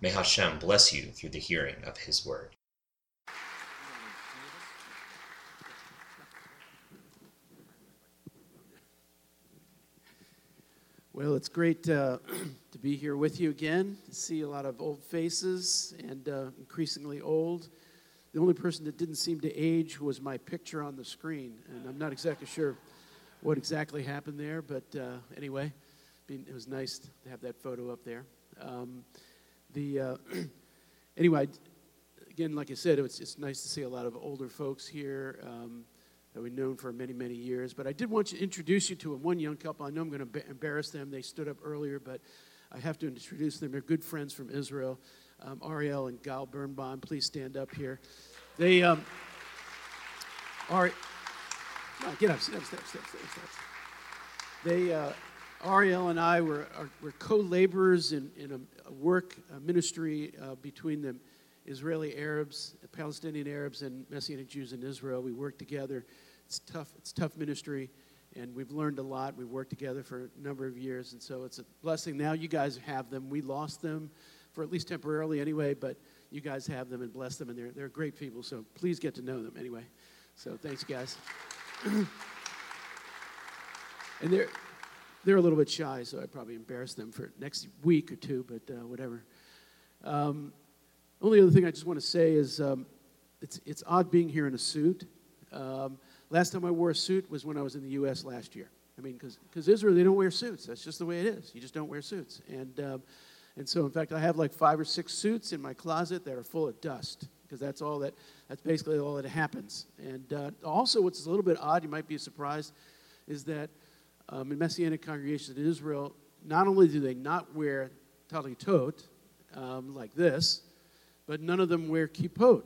May Hashem bless you through the hearing of His word. Well, it's great uh, to be here with you again, to see a lot of old faces and uh, increasingly old. The only person that didn't seem to age was my picture on the screen, and I'm not exactly sure what exactly happened there, but uh, anyway, it was nice to have that photo up there. Um, the uh, anyway, again, like I said, it's it's nice to see a lot of older folks here um, that we've known for many many years. But I did want to introduce you to one young couple. I know I'm going to embarrass them. They stood up earlier, but I have to introduce them. They're good friends from Israel. Um, Ariel and Gal Birnbaum, please stand up here. They um, are. No, get up, step, step, step, step, step. They. Uh, Ariel and I were, are, were co-laborers in, in a work ministry uh, between the Israeli Arabs, Palestinian Arabs, and Messianic Jews in Israel. We work together. It's tough. It's tough ministry, and we've learned a lot. We've worked together for a number of years, and so it's a blessing. Now you guys have them. We lost them for at least temporarily, anyway. But you guys have them and bless them, and they're they're great people. So please get to know them anyway. So thanks, guys. and they're they're a little bit shy, so I probably embarrass them for next week or two, but uh, whatever. Um, only other thing I just want to say is um, it's, it's odd being here in a suit. Um, last time I wore a suit was when I was in the U.S. last year. I mean, because Israel, they don't wear suits. That's just the way it is. You just don't wear suits. And, um, and so, in fact, I have like five or six suits in my closet that are full of dust because that's all that, that's basically all that happens. And uh, also, what's a little bit odd, you might be surprised, is that um, in Messianic congregations in Israel, not only do they not wear talitot um, like this, but none of them wear kippot.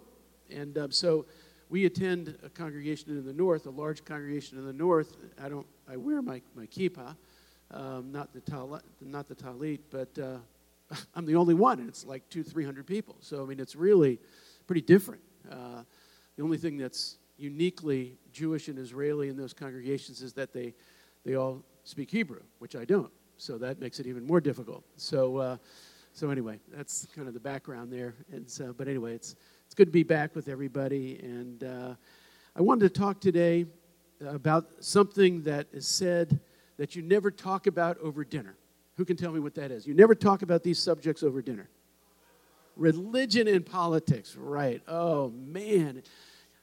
And um, so we attend a congregation in the north, a large congregation in the north. I don't, I wear my, my kippah, um, not, the tal- not the talit, but uh, I'm the only one, and it's like two, three hundred people. So, I mean, it's really pretty different. Uh, the only thing that's uniquely Jewish and Israeli in those congregations is that they they all speak Hebrew, which I don't. So that makes it even more difficult. So, uh, so anyway, that's kind of the background there. And so, but anyway, it's it's good to be back with everybody. And uh, I wanted to talk today about something that is said that you never talk about over dinner. Who can tell me what that is? You never talk about these subjects over dinner. Religion and politics, right? Oh man,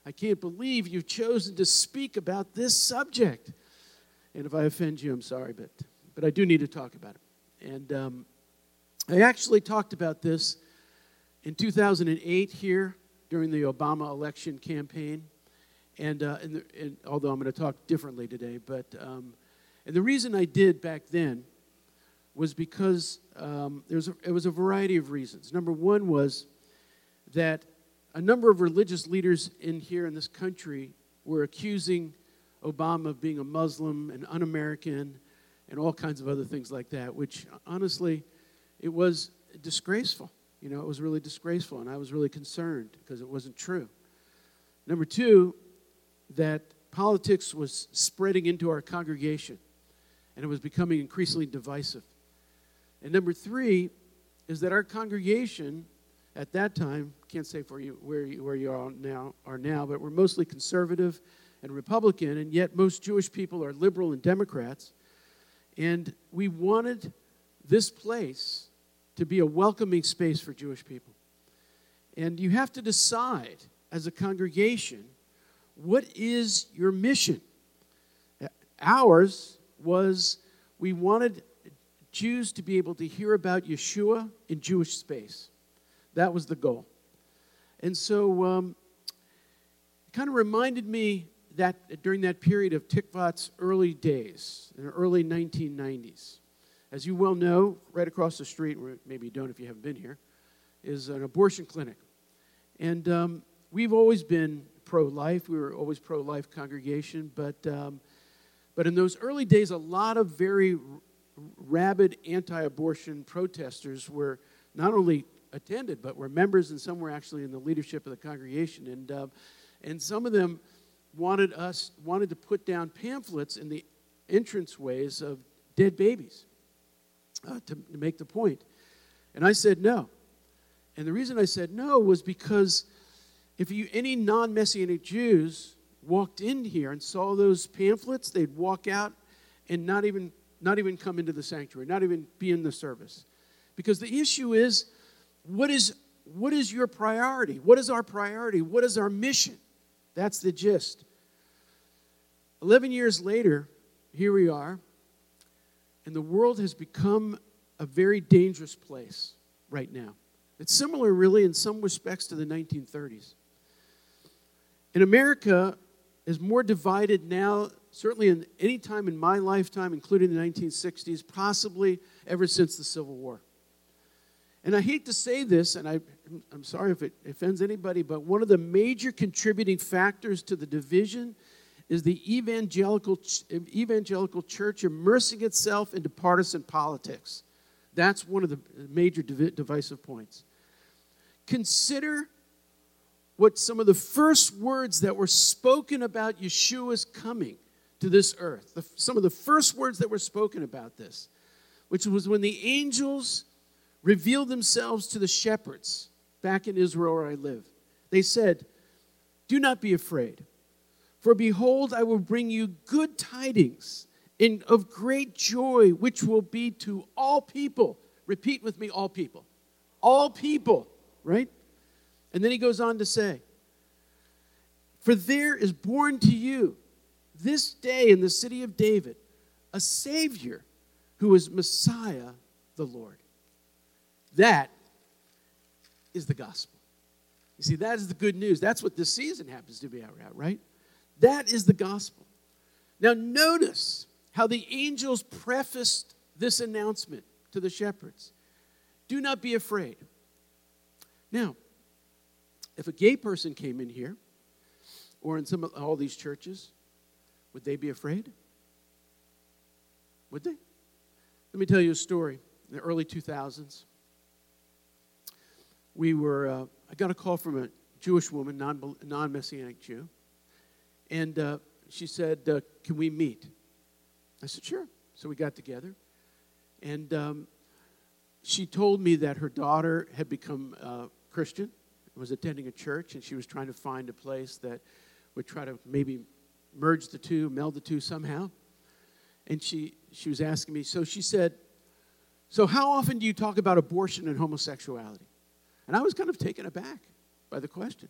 I can't believe you've chosen to speak about this subject. And if I offend you, I'm sorry, but, but I do need to talk about it. And um, I actually talked about this in 2008 here during the Obama election campaign. And, uh, and, the, and although I'm going to talk differently today, but um, and the reason I did back then was because um, there was a, it was a variety of reasons. Number one was that a number of religious leaders in here in this country were accusing Obama being a Muslim and un American and all kinds of other things like that, which honestly, it was disgraceful. You know, it was really disgraceful, and I was really concerned because it wasn't true. Number two, that politics was spreading into our congregation, and it was becoming increasingly divisive. And number three is that our congregation at that time, can't say for you where you, where you are now, are now, but we're mostly conservative and Republican, and yet most Jewish people are liberal and Democrats. And we wanted this place to be a welcoming space for Jewish people. And you have to decide as a congregation what is your mission? Ours was we wanted Jews to be able to hear about Yeshua in Jewish space. That was the goal. And so um, it kind of reminded me that, during that period of Tikvat's early days, in the early 1990s. As you well know, right across the street, or maybe you don't if you haven't been here, is an abortion clinic. And um, we've always been pro life. We were always pro life congregation. But, um, but in those early days, a lot of very rabid anti abortion protesters were not only attended, but were members, and some were actually in the leadership of the congregation. And, uh, and some of them wanted us wanted to put down pamphlets in the entranceways of dead babies uh, to, to make the point. And I said no. And the reason I said no was because if you, any non Messianic Jews walked in here and saw those pamphlets, they'd walk out and not even, not even come into the sanctuary, not even be in the service. Because the issue is what is, what is your priority? What is our priority? What is our mission? That's the gist. 11 years later, here we are, and the world has become a very dangerous place right now. It's similar, really, in some respects to the 1930s. In America is more divided now, certainly in any time in my lifetime, including the 1960s, possibly ever since the Civil War. And I hate to say this, and I, I'm sorry if it offends anybody, but one of the major contributing factors to the division is the evangelical, evangelical church immersing itself into partisan politics. That's one of the major divisive points. Consider what some of the first words that were spoken about Yeshua's coming to this earth, the, some of the first words that were spoken about this, which was when the angels revealed themselves to the shepherds back in Israel where I live. They said, Do not be afraid. For behold, I will bring you good tidings in, of great joy, which will be to all people. Repeat with me, all people. All people, right? And then he goes on to say, For there is born to you this day in the city of David a Savior who is Messiah the Lord. That is the gospel. You see, that is the good news. That's what this season happens to be out, right? That is the gospel. Now, notice how the angels prefaced this announcement to the shepherds Do not be afraid. Now, if a gay person came in here, or in some of all these churches, would they be afraid? Would they? Let me tell you a story. In the early 2000s, we were, uh, I got a call from a Jewish woman, non Messianic Jew, and uh, she said, uh, Can we meet? I said, Sure. So we got together. And um, she told me that her daughter had become uh, Christian, was attending a church, and she was trying to find a place that would try to maybe merge the two, meld the two somehow. And she, she was asking me, so she said, So, how often do you talk about abortion and homosexuality? And I was kind of taken aback by the question.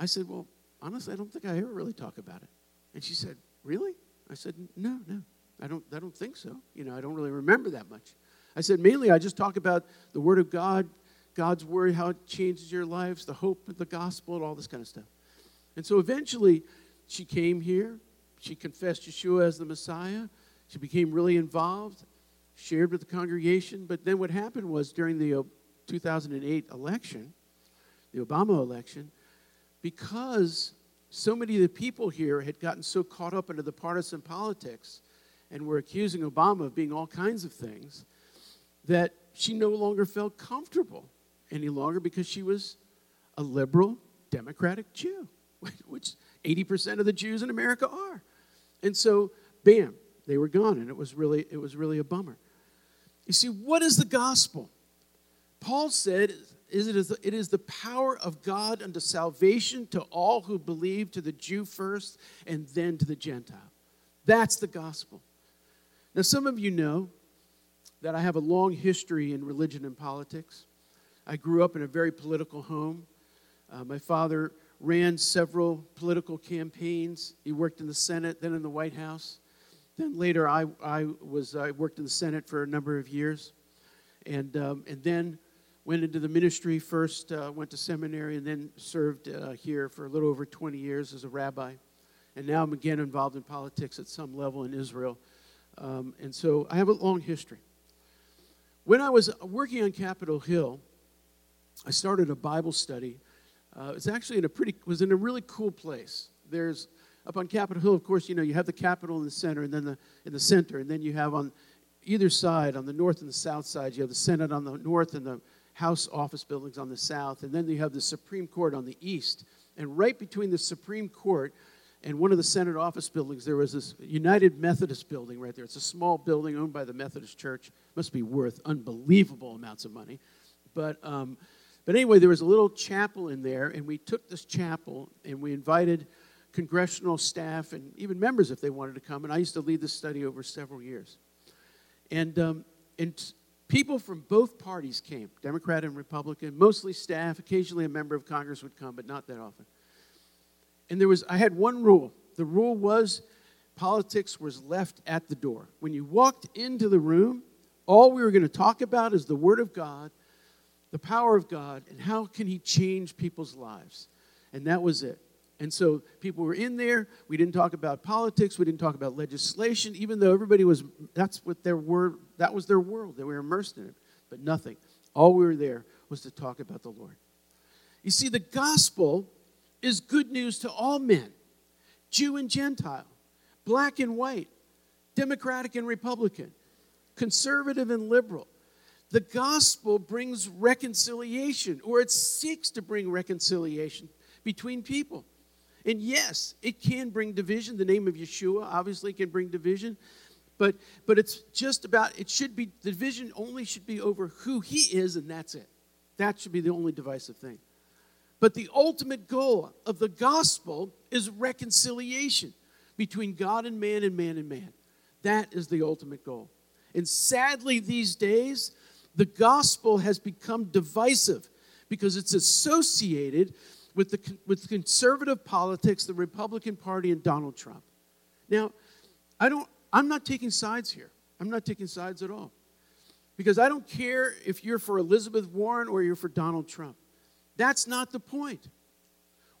I said, Well, honestly, I don't think I ever really talk about it. And she said, Really? I said, No, no, I don't, I don't think so. You know, I don't really remember that much. I said, Mainly, I just talk about the Word of God, God's Word, how it changes your lives, the hope of the gospel, and all this kind of stuff. And so eventually, she came here. She confessed Yeshua as the Messiah. She became really involved, shared with the congregation. But then what happened was during the uh, 2008 election, the Obama election, because so many of the people here had gotten so caught up into the partisan politics and were accusing Obama of being all kinds of things that she no longer felt comfortable any longer because she was a liberal democratic Jew, which 80% of the Jews in America are. And so, bam, they were gone, and it was really, it was really a bummer. You see, what is the gospel? Paul said is it, is it is the power of God unto salvation to all who believe, to the Jew first, and then to the Gentile. That's the gospel. Now, some of you know that I have a long history in religion and politics. I grew up in a very political home. Uh, my father ran several political campaigns. He worked in the Senate, then in the White House. Then later, I, I, was, I worked in the Senate for a number of years. And, um, and then went into the ministry first, uh, went to seminary, and then served uh, here for a little over 20 years as a rabbi. And now I'm again involved in politics at some level in Israel. Um, and so I have a long history. When I was working on Capitol Hill, I started a Bible study. Uh, it's actually in a pretty, was in a really cool place. There's up on Capitol Hill, of course, you know, you have the Capitol in the center, and then the in the center, and then you have on either side, on the north and the south side, you have the Senate on the north and the House office buildings on the south, and then you have the Supreme Court on the east. And right between the Supreme Court and one of the Senate office buildings, there was this United Methodist building right there. It's a small building owned by the Methodist Church. Must be worth unbelievable amounts of money. But, um, but anyway, there was a little chapel in there, and we took this chapel and we invited congressional staff and even members if they wanted to come. And I used to lead this study over several years. And, um, and people from both parties came Democrat and Republican, mostly staff. Occasionally a member of Congress would come, but not that often. And there was, I had one rule. The rule was politics was left at the door. When you walked into the room, all we were going to talk about is the Word of God, the power of God, and how can He change people's lives. And that was it. And so people were in there. We didn't talk about politics. We didn't talk about legislation, even though everybody was, that's what their word, that was their world. They were immersed in it, but nothing. All we were there was to talk about the Lord. You see, the gospel is good news to all men Jew and Gentile, black and white, Democratic and Republican, conservative and liberal. The gospel brings reconciliation, or it seeks to bring reconciliation between people. And yes, it can bring division. The name of Yeshua obviously can bring division. But, but it's just about, it should be, the division only should be over who he is, and that's it. That should be the only divisive thing. But the ultimate goal of the gospel is reconciliation between God and man and man and man. That is the ultimate goal. And sadly, these days, the gospel has become divisive because it's associated with, the, with conservative politics, the Republican Party, and Donald Trump. Now, I don't, I'm not taking sides here. I'm not taking sides at all. Because I don't care if you're for Elizabeth Warren or you're for Donald Trump. That's not the point.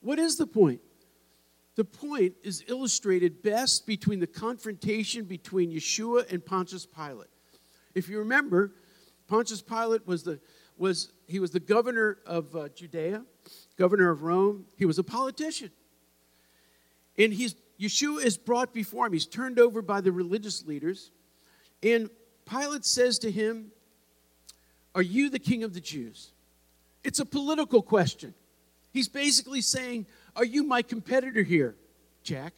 What is the point? The point is illustrated best between the confrontation between Yeshua and Pontius Pilate. If you remember, Pontius Pilate was the was he was the governor of uh, Judea, governor of Rome. He was a politician. And he's, Yeshua is brought before him. He's turned over by the religious leaders. And Pilate says to him, Are you the king of the Jews? It's a political question. He's basically saying, Are you my competitor here, Jack?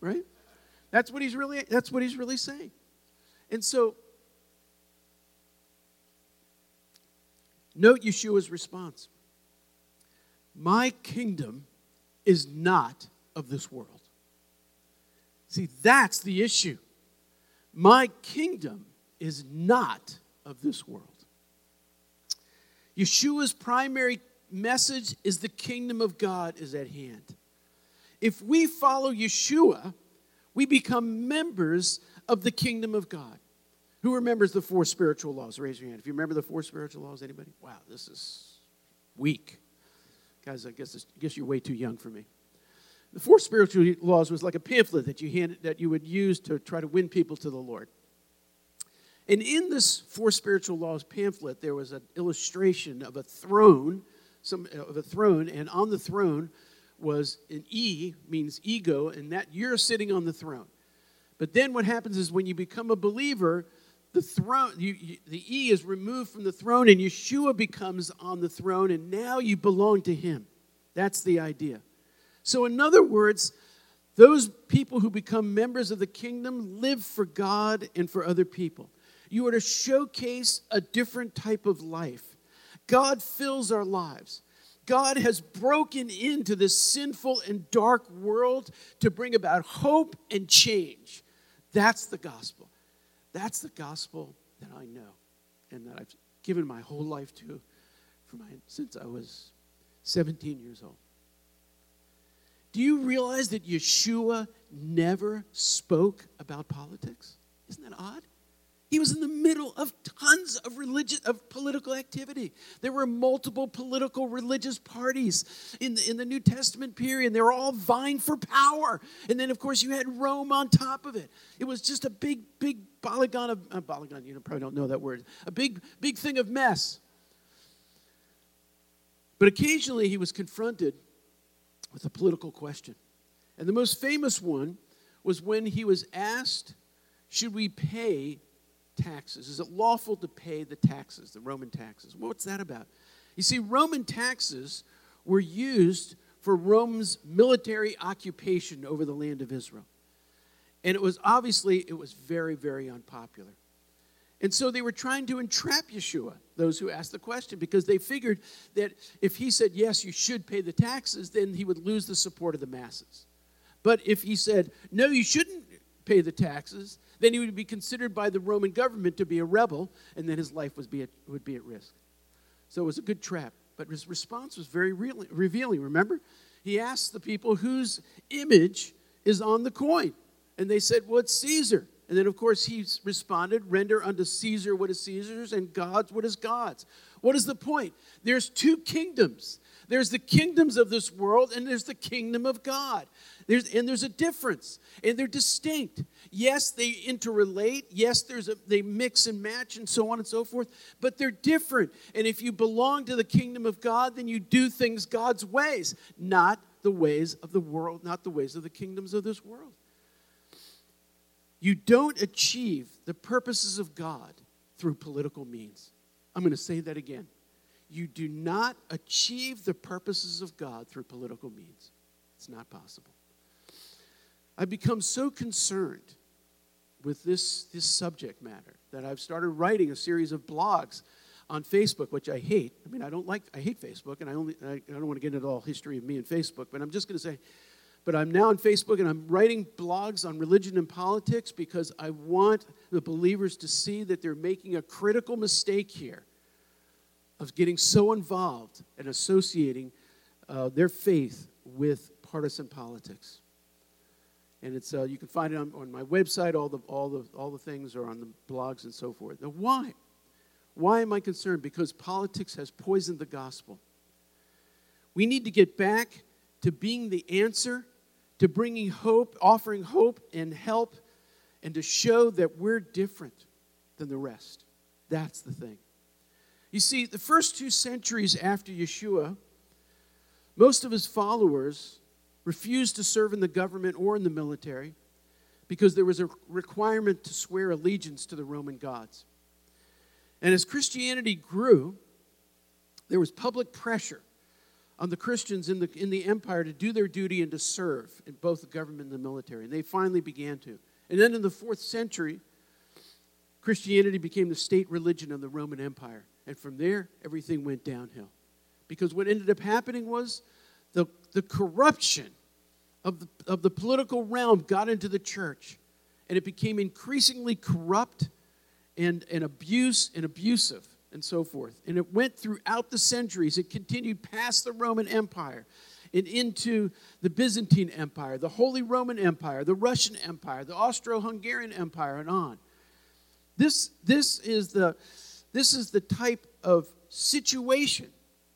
Right? That's what he's really that's what he's really saying. And so note Yeshua's response. My kingdom is not of this world. See, that's the issue. My kingdom is not of this world. Yeshua's primary message is the kingdom of God is at hand. If we follow Yeshua, we become members of the kingdom of God. Who remembers the four spiritual laws? Raise your hand. If you remember the four spiritual laws, anybody? Wow, this is weak. Guys, I guess, I guess you're way too young for me. The four spiritual laws was like a pamphlet that you handed, that you would use to try to win people to the Lord. And in this four spiritual laws pamphlet, there was an illustration of a throne, some of a throne, and on the throne was an E, means ego, and that you're sitting on the throne. But then what happens is when you become a believer, the throne, you, you, the E is removed from the throne, and Yeshua becomes on the throne, and now you belong to Him. That's the idea. So, in other words, those people who become members of the kingdom live for God and for other people. You are to showcase a different type of life. God fills our lives. God has broken into this sinful and dark world to bring about hope and change. That's the gospel. That's the gospel that I know and that I've given my whole life to for my, since I was 17 years old. Do you realize that Yeshua never spoke about politics? Isn't that odd? He was in the middle of tons of religious of political activity. There were multiple political religious parties in the, in the New Testament period. They were all vying for power. And then, of course, you had Rome on top of it. It was just a big, big balagan of uh, balagan. You probably don't know that word. A big, big thing of mess. But occasionally he was confronted with a political question. And the most famous one was when he was asked, Should we pay taxes? Is it lawful to pay the taxes, the Roman taxes? What's that about? You see, Roman taxes were used for Rome's military occupation over the land of Israel. And it was obviously it was very very unpopular. And so they were trying to entrap Yeshua, those who asked the question, because they figured that if he said, yes, you should pay the taxes, then he would lose the support of the masses. But if he said, no, you shouldn't pay the taxes, then he would be considered by the Roman government to be a rebel, and then his life would be at, would be at risk. So it was a good trap. But his response was very revealing. Remember? He asked the people whose image is on the coin. And they said, Well, it's Caesar. And then, of course, he responded, Render unto Caesar what is Caesar's, and God's what is God's. What is the point? There's two kingdoms. There's the kingdoms of this world, and there's the kingdom of God. There's, and there's a difference, and they're distinct. Yes, they interrelate. Yes, there's a, they mix and match, and so on and so forth. But they're different. And if you belong to the kingdom of God, then you do things God's ways, not the ways of the world, not the ways of the kingdoms of this world. You don't achieve the purposes of God through political means. I'm going to say that again. You do not achieve the purposes of God through political means. It's not possible. I've become so concerned with this, this subject matter that I've started writing a series of blogs on Facebook, which I hate. I mean, I don't like, I hate Facebook, and I only, I, I don't want to get into whole history of me and Facebook, but I'm just going to say, but I'm now on Facebook and I'm writing blogs on religion and politics because I want the believers to see that they're making a critical mistake here of getting so involved and associating uh, their faith with partisan politics. And it's, uh, you can find it on, on my website, all the, all, the, all the things are on the blogs and so forth. Now, why? Why am I concerned? Because politics has poisoned the gospel. We need to get back to being the answer to bringing hope, offering hope and help, and to show that we're different than the rest. That's the thing. You see, the first two centuries after Yeshua, most of his followers refused to serve in the government or in the military because there was a requirement to swear allegiance to the Roman gods. And as Christianity grew, there was public pressure on the Christians in the, in the empire to do their duty and to serve in both the government and the military. And they finally began to. And then in the fourth century, Christianity became the state religion of the Roman Empire. And from there, everything went downhill. Because what ended up happening was the, the corruption of the, of the political realm got into the church. And it became increasingly corrupt and, and abuse and abusive and so forth. And it went throughout the centuries. It continued past the Roman Empire and into the Byzantine Empire, the Holy Roman Empire, the Russian Empire, the Austro Hungarian Empire, and on. This, this, is the, this is the type of situation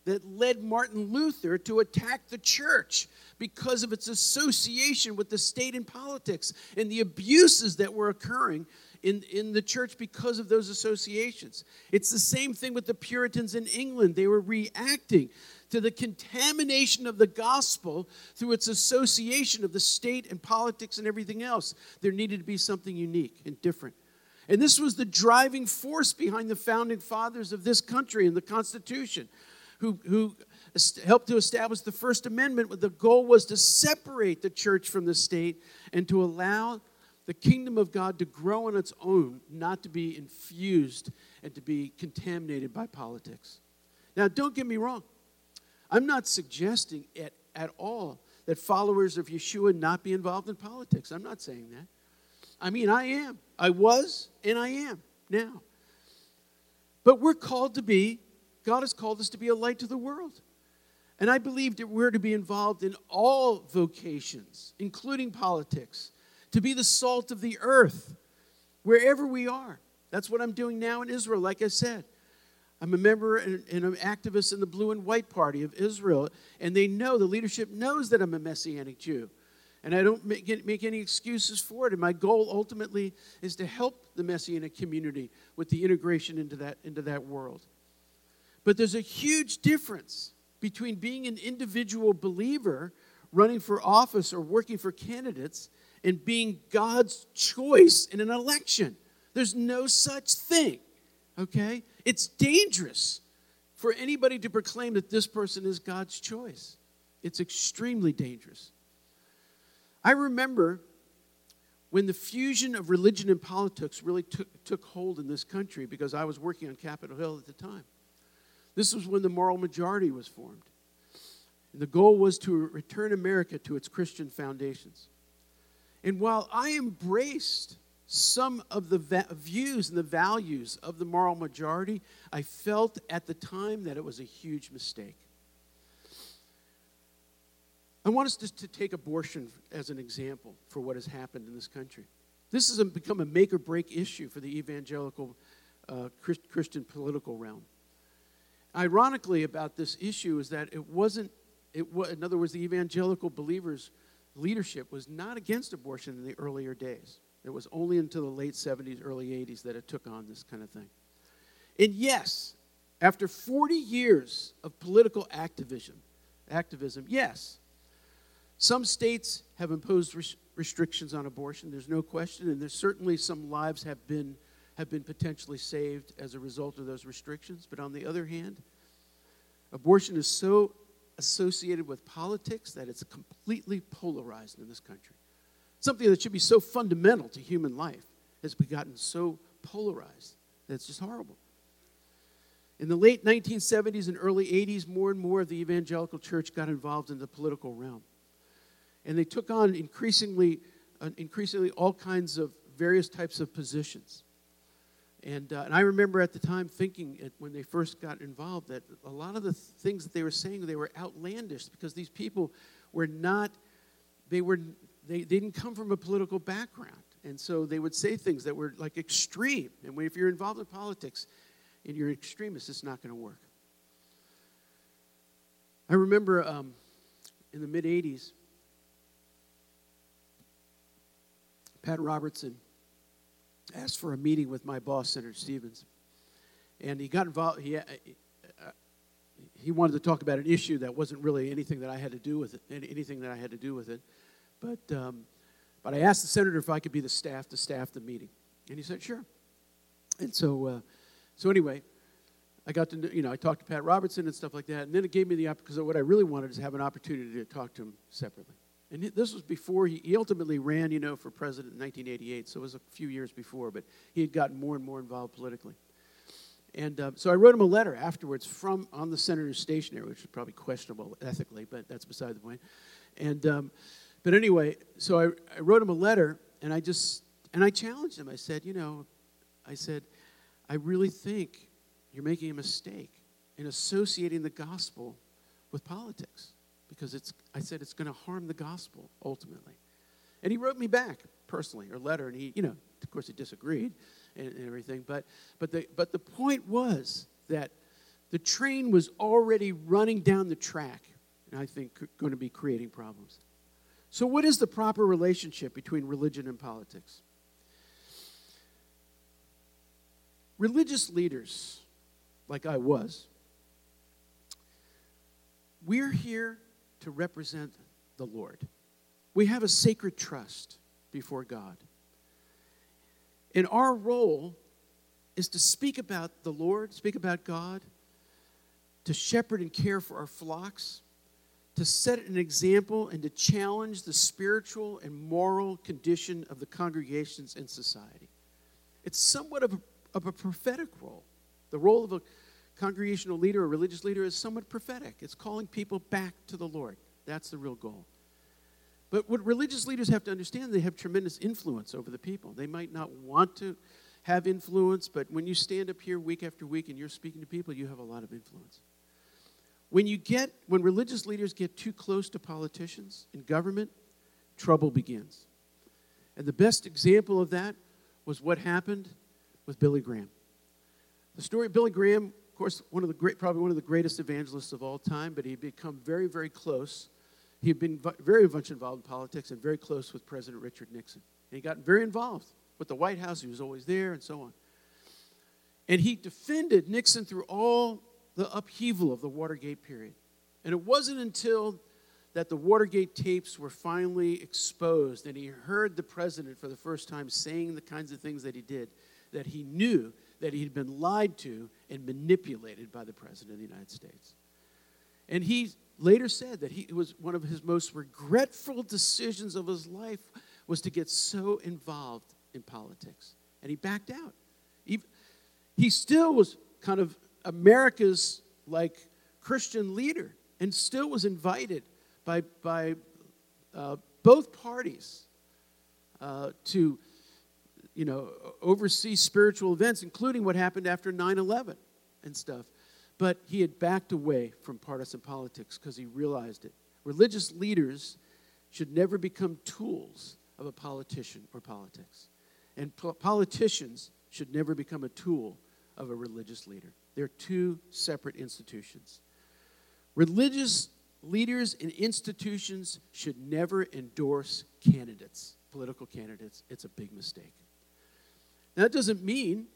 that led Martin Luther to attack the church because of its association with the state and politics and the abuses that were occurring in, in the church because of those associations. It's the same thing with the Puritans in England. They were reacting to the contamination of the gospel through its association of the state and politics and everything else. There needed to be something unique and different. And this was the driving force behind the founding fathers of this country and the Constitution, who, who helped to establish the First Amendment. The goal was to separate the church from the state and to allow the kingdom of God to grow on its own, not to be infused and to be contaminated by politics. Now, don't get me wrong. I'm not suggesting at, at all that followers of Yeshua not be involved in politics. I'm not saying that. I mean, I am. I was, and I am now. But we're called to be, God has called us to be a light to the world. And I believe that we're to be involved in all vocations, including politics to be the salt of the earth wherever we are. That's what I'm doing now in Israel, like I said. I'm a member and, an activist in the Blue and White Party of Israel, and they know, the leadership knows that I'm a Messianic Jew. And I don't make, make any excuses for it. And my goal ultimately is to help the Messianic community with the integration into that, into that world. But there's a huge difference between being an individual believer running for office or working for candidates and being God's choice in an election. There's no such thing, okay? It's dangerous for anybody to proclaim that this person is God's choice. It's extremely dangerous. I remember when the fusion of religion and politics really took, took hold in this country because I was working on Capitol Hill at the time. This was when the moral majority was formed. And the goal was to return America to its Christian foundations. And while I embraced some of the va- views and the values of the moral majority, I felt at the time that it was a huge mistake. I want us to, to take abortion as an example for what has happened in this country. This has become a make or break issue for the evangelical uh, Christ, Christian political realm. Ironically, about this issue is that it wasn't, it was, in other words, the evangelical believers' leadership was not against abortion in the earlier days. It was only until the late 70s, early 80s that it took on this kind of thing. And yes, after 40 years of political activism, activism, yes, some states have imposed res- restrictions on abortion, there's no question, and there's certainly some lives have been, have been potentially saved as a result of those restrictions. But on the other hand, abortion is so associated with politics that it's completely polarized in this country. Something that should be so fundamental to human life has gotten so polarized that it's just horrible. In the late 1970s and early 80s, more and more of the evangelical church got involved in the political realm and they took on increasingly, uh, increasingly all kinds of various types of positions. And, uh, and I remember at the time thinking when they first got involved that a lot of the things that they were saying they were outlandish because these people were not they were they, they didn't come from a political background. And so they would say things that were like extreme. And if you're involved in politics and you're an extremist it's not going to work. I remember um, in the mid 80s Pat Robertson asked for a meeting with my boss, Senator Stevens. And he got involved. He, uh, he wanted to talk about an issue that wasn't really anything that I had to do with it, anything that I had to do with it. But, um, but I asked the senator if I could be the staff to staff the meeting. And he said, sure. And so, uh, so anyway, I got to, you know, I talked to Pat Robertson and stuff like that. And then it gave me the opportunity, because what I really wanted is to have an opportunity to talk to him separately. And this was before he, he ultimately ran, you know, for president in 1988, so it was a few years before, but he had gotten more and more involved politically. And uh, so I wrote him a letter afterwards from on the senator's stationery, which is probably questionable ethically, but that's beside the point. And um, but anyway, so I, I wrote him a letter, and I just and I challenged him. I said, you know, I said, I really think you're making a mistake in associating the gospel with politics because it's, I said it's going to harm the gospel ultimately. And he wrote me back personally, or letter, and he, you know, of course he disagreed and, and everything. But, but, the, but the point was that the train was already running down the track, and I think going to be creating problems. So, what is the proper relationship between religion and politics? Religious leaders, like I was, we're here to represent the Lord. We have a sacred trust before God. And our role is to speak about the Lord, speak about God, to shepherd and care for our flocks, to set an example and to challenge the spiritual and moral condition of the congregations in society. It's somewhat of a, of a prophetic role. The role of a congregational leader or religious leader is somewhat prophetic. It's calling people back to the Lord. That's the real goal. But what religious leaders have to understand, they have tremendous influence over the people. They might not want to have influence, but when you stand up here week after week and you're speaking to people, you have a lot of influence. When you get when religious leaders get too close to politicians and government, trouble begins. And the best example of that was what happened with Billy Graham. The story of Billy Graham course, one of the great, probably one of the greatest evangelists of all time, but he'd become very, very close. He had been very much involved in politics and very close with President Richard Nixon. And he got very involved with the White House. He was always there and so on. And he defended Nixon through all the upheaval of the Watergate period. And it wasn't until that the Watergate tapes were finally exposed and he heard the president for the first time saying the kinds of things that he did that he knew that he'd been lied to and manipulated by the president of the United States. And he later said that he, it was one of his most regretful decisions of his life was to get so involved in politics. And he backed out. He, he still was kind of America's like Christian leader and still was invited by, by uh, both parties uh, to you know, oversee spiritual events, including what happened after 9 11 and stuff. But he had backed away from partisan politics because he realized it. Religious leaders should never become tools of a politician or politics. And po- politicians should never become a tool of a religious leader. They're two separate institutions. Religious leaders and institutions should never endorse candidates, political candidates. It's a big mistake. Now, that doesn't mean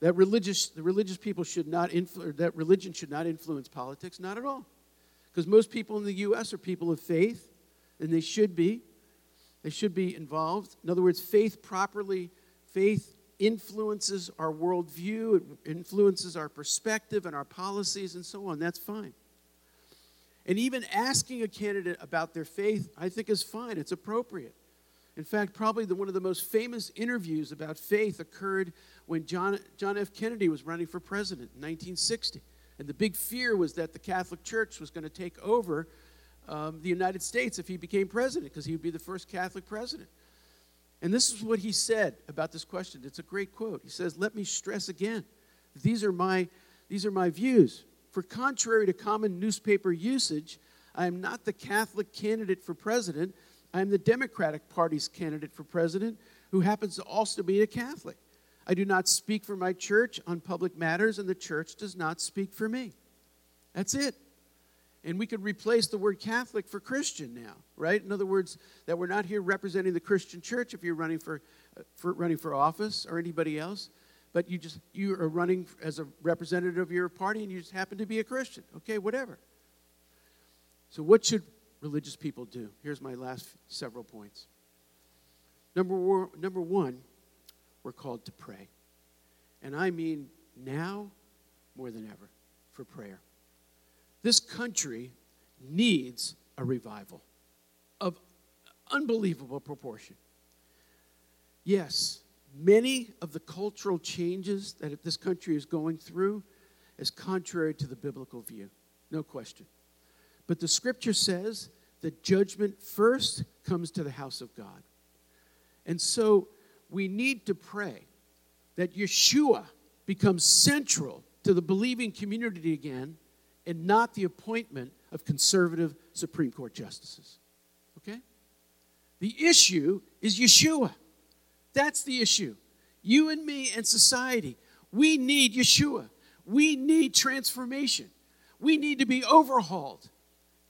that religious, the religious people should not influ- that religion should not influence politics. Not at all. Because most people in the U.S. are people of faith, and they should be. They should be involved. In other words, faith properly, faith influences our worldview, it influences our perspective and our policies and so on. That's fine. And even asking a candidate about their faith, I think, is fine. It's appropriate. In fact, probably the, one of the most famous interviews about faith occurred when John, John F. Kennedy was running for president in 1960. And the big fear was that the Catholic Church was going to take over um, the United States if he became president, because he would be the first Catholic president. And this is what he said about this question. It's a great quote. He says, Let me stress again, these are my, these are my views. For contrary to common newspaper usage, I am not the Catholic candidate for president. I am the Democratic Party's candidate for president, who happens to also be a Catholic. I do not speak for my church on public matters, and the church does not speak for me. That's it. And we could replace the word Catholic for Christian now, right? In other words, that we're not here representing the Christian church if you're running for, for running for office or anybody else but you just you are running as a representative of your party and you just happen to be a Christian. Okay, whatever. So what should religious people do? Here's my last several points. Number number one, we're called to pray. And I mean now more than ever for prayer. This country needs a revival of unbelievable proportion. Yes, many of the cultural changes that this country is going through is contrary to the biblical view, no question. But the scripture says that judgment first comes to the house of God. And so we need to pray that Yeshua becomes central to the believing community again and not the appointment of conservative Supreme Court justices. Okay? The issue is Yeshua. That's the issue. You and me and society, we need Yeshua. We need transformation. We need to be overhauled.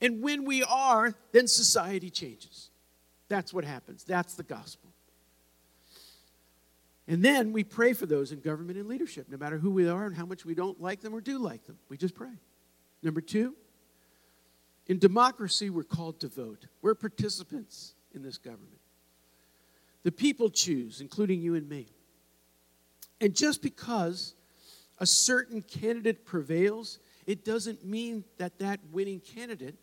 And when we are, then society changes. That's what happens. That's the gospel. And then we pray for those in government and leadership, no matter who we are and how much we don't like them or do like them. We just pray. Number two, in democracy, we're called to vote. We're participants in this government. The people choose, including you and me. And just because a certain candidate prevails, it doesn't mean that that winning candidate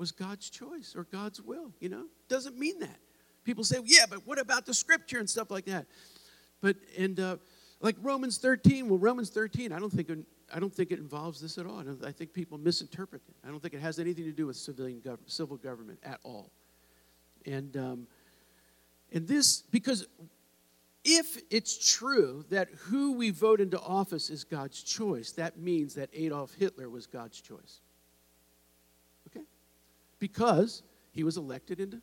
was God's choice or God's will, you know? Doesn't mean that. People say, yeah, but what about the scripture and stuff like that? But, and uh, like Romans 13, well, Romans 13, I don't think, I don't think it involves this at all. I, I think people misinterpret it. I don't think it has anything to do with civilian civil government at all. And, um, and this, because if it's true that who we vote into office is God's choice, that means that Adolf Hitler was God's choice. Because he was elected into,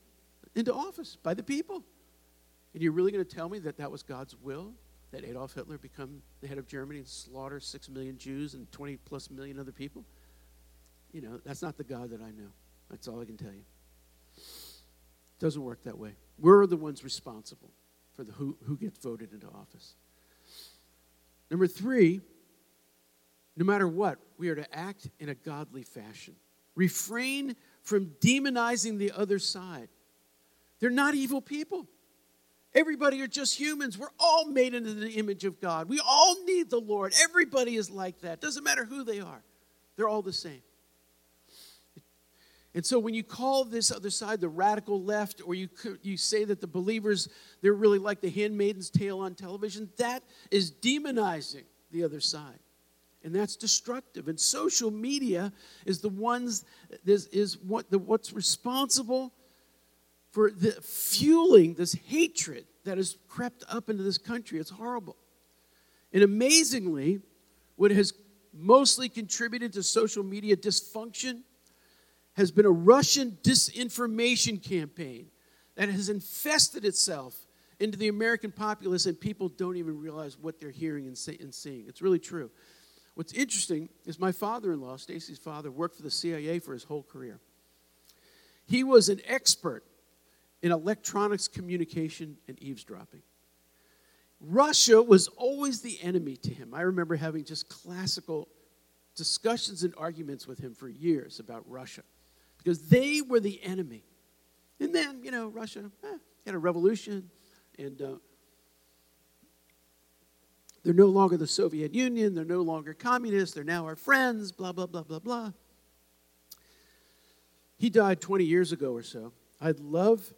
into office by the people. And you're really going to tell me that that was God's will? That Adolf Hitler become the head of Germany and slaughter six million Jews and 20 plus million other people? You know, that's not the God that I know. That's all I can tell you. It doesn't work that way. We're the ones responsible for the who, who gets voted into office. Number three, no matter what, we are to act in a godly fashion. refrain from demonizing the other side. They're not evil people. Everybody are just humans. We're all made into the image of God. We all need the Lord. Everybody is like that. Doesn't matter who they are, they're all the same. And so when you call this other side the radical left, or you, you say that the believers, they're really like the handmaiden's tale on television, that is demonizing the other side. And that's destructive. And social media is the ones, is, is what, the, what's responsible for the fueling this hatred that has crept up into this country. It's horrible. And amazingly, what has mostly contributed to social media dysfunction has been a Russian disinformation campaign that has infested itself into the American populace, and people don't even realize what they're hearing and, say, and seeing. It's really true. What's interesting is my father in law, Stacy's father, worked for the CIA for his whole career. He was an expert in electronics communication and eavesdropping. Russia was always the enemy to him. I remember having just classical discussions and arguments with him for years about Russia because they were the enemy. And then, you know, Russia eh, had a revolution, and uh, they're no longer the Soviet Union, they're no longer communists, they're now our friends, blah, blah, blah, blah, blah. He died 20 years ago or so. I'd love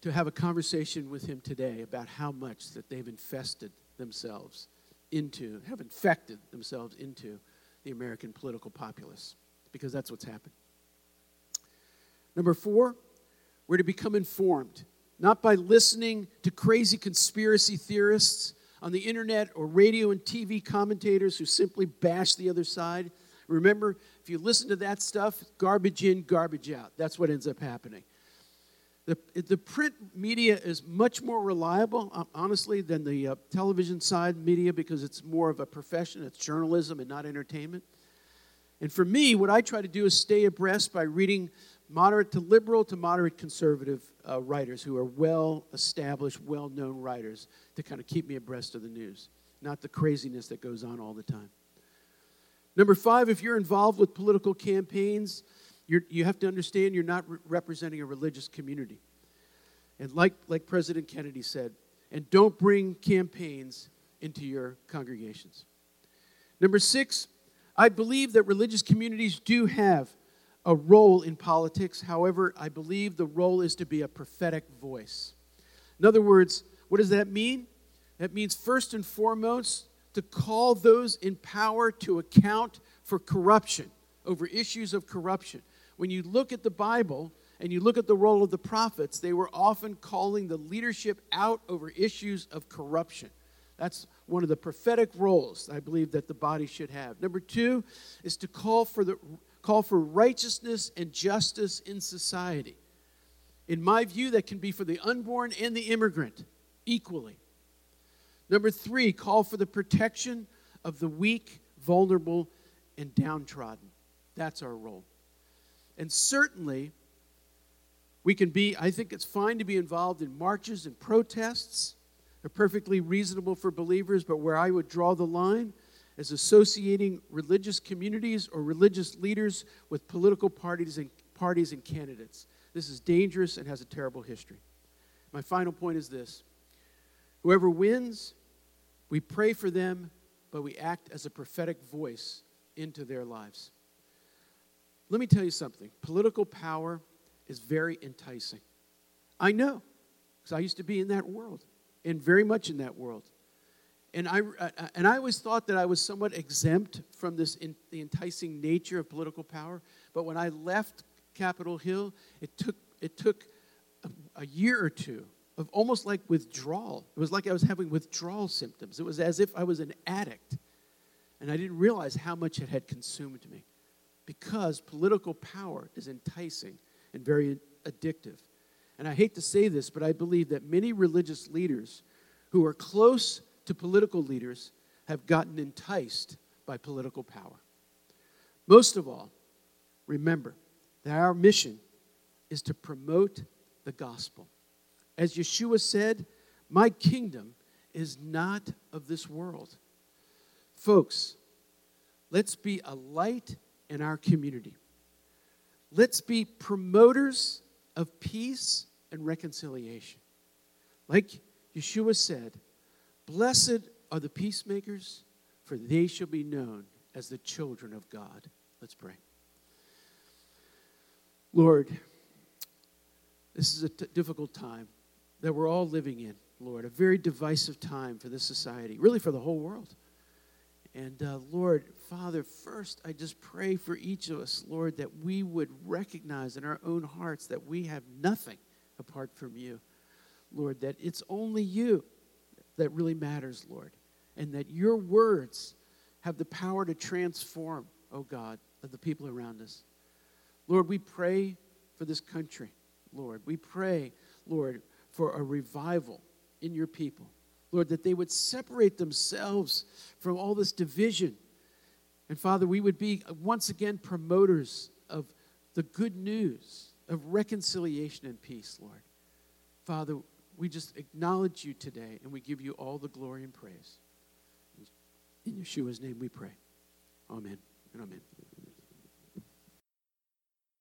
to have a conversation with him today about how much that they've infested themselves into, have infected themselves into the American political populace, because that's what's happened. Number four, we're to become informed, not by listening to crazy conspiracy theorists on the internet or radio and TV commentators who simply bash the other side. Remember, if you listen to that stuff, garbage in, garbage out. That's what ends up happening. The, the print media is much more reliable, honestly, than the uh, television side media because it's more of a profession. It's journalism and not entertainment. And for me, what I try to do is stay abreast by reading moderate to liberal to moderate conservative uh, writers who are well established, well known writers to kind of keep me abreast of the news, not the craziness that goes on all the time. Number five, if you're involved with political campaigns, you have to understand you're not re- representing a religious community. And like, like President Kennedy said, and don't bring campaigns into your congregations. Number six, I believe that religious communities do have a role in politics. However, I believe the role is to be a prophetic voice. In other words, what does that mean? That means, first and foremost, to call those in power to account for corruption, over issues of corruption. When you look at the Bible and you look at the role of the prophets, they were often calling the leadership out over issues of corruption. That's one of the prophetic roles I believe that the body should have. Number two is to call for the call for righteousness and justice in society. In my view, that can be for the unborn and the immigrant equally. Number three, call for the protection of the weak, vulnerable, and downtrodden. That's our role. And certainly, we can be, I think it's fine to be involved in marches and protests. They're perfectly reasonable for believers, but where I would draw the line as associating religious communities or religious leaders with political parties and, parties and candidates. This is dangerous and has a terrible history. My final point is this whoever wins, we pray for them, but we act as a prophetic voice into their lives. Let me tell you something political power is very enticing. I know, because I used to be in that world and very much in that world. And I, uh, uh, and I always thought that I was somewhat exempt from this in, the enticing nature of political power. But when I left Capitol Hill, it took, it took a, a year or two of almost like withdrawal. It was like I was having withdrawal symptoms. It was as if I was an addict. And I didn't realize how much it had consumed me because political power is enticing and very addictive. And I hate to say this, but I believe that many religious leaders who are close to political leaders have gotten enticed by political power. Most of all, remember that our mission is to promote the gospel. As Yeshua said, My kingdom is not of this world. Folks, let's be a light in our community. Let's be promoters of peace and reconciliation. Like Yeshua said, Blessed are the peacemakers, for they shall be known as the children of God. Let's pray. Lord, this is a t- difficult time that we're all living in, Lord, a very divisive time for this society, really for the whole world. And uh, Lord, Father, first I just pray for each of us, Lord, that we would recognize in our own hearts that we have nothing apart from you. Lord, that it's only you that really matters, Lord, and that your words have the power to transform, oh God, the people around us. Lord, we pray for this country, Lord. We pray, Lord, for a revival in your people. Lord, that they would separate themselves from all this division. And Father, we would be once again promoters of the good news of reconciliation and peace, Lord. Father, we just acknowledge you today and we give you all the glory and praise. In Yeshua's name we pray. Amen and amen.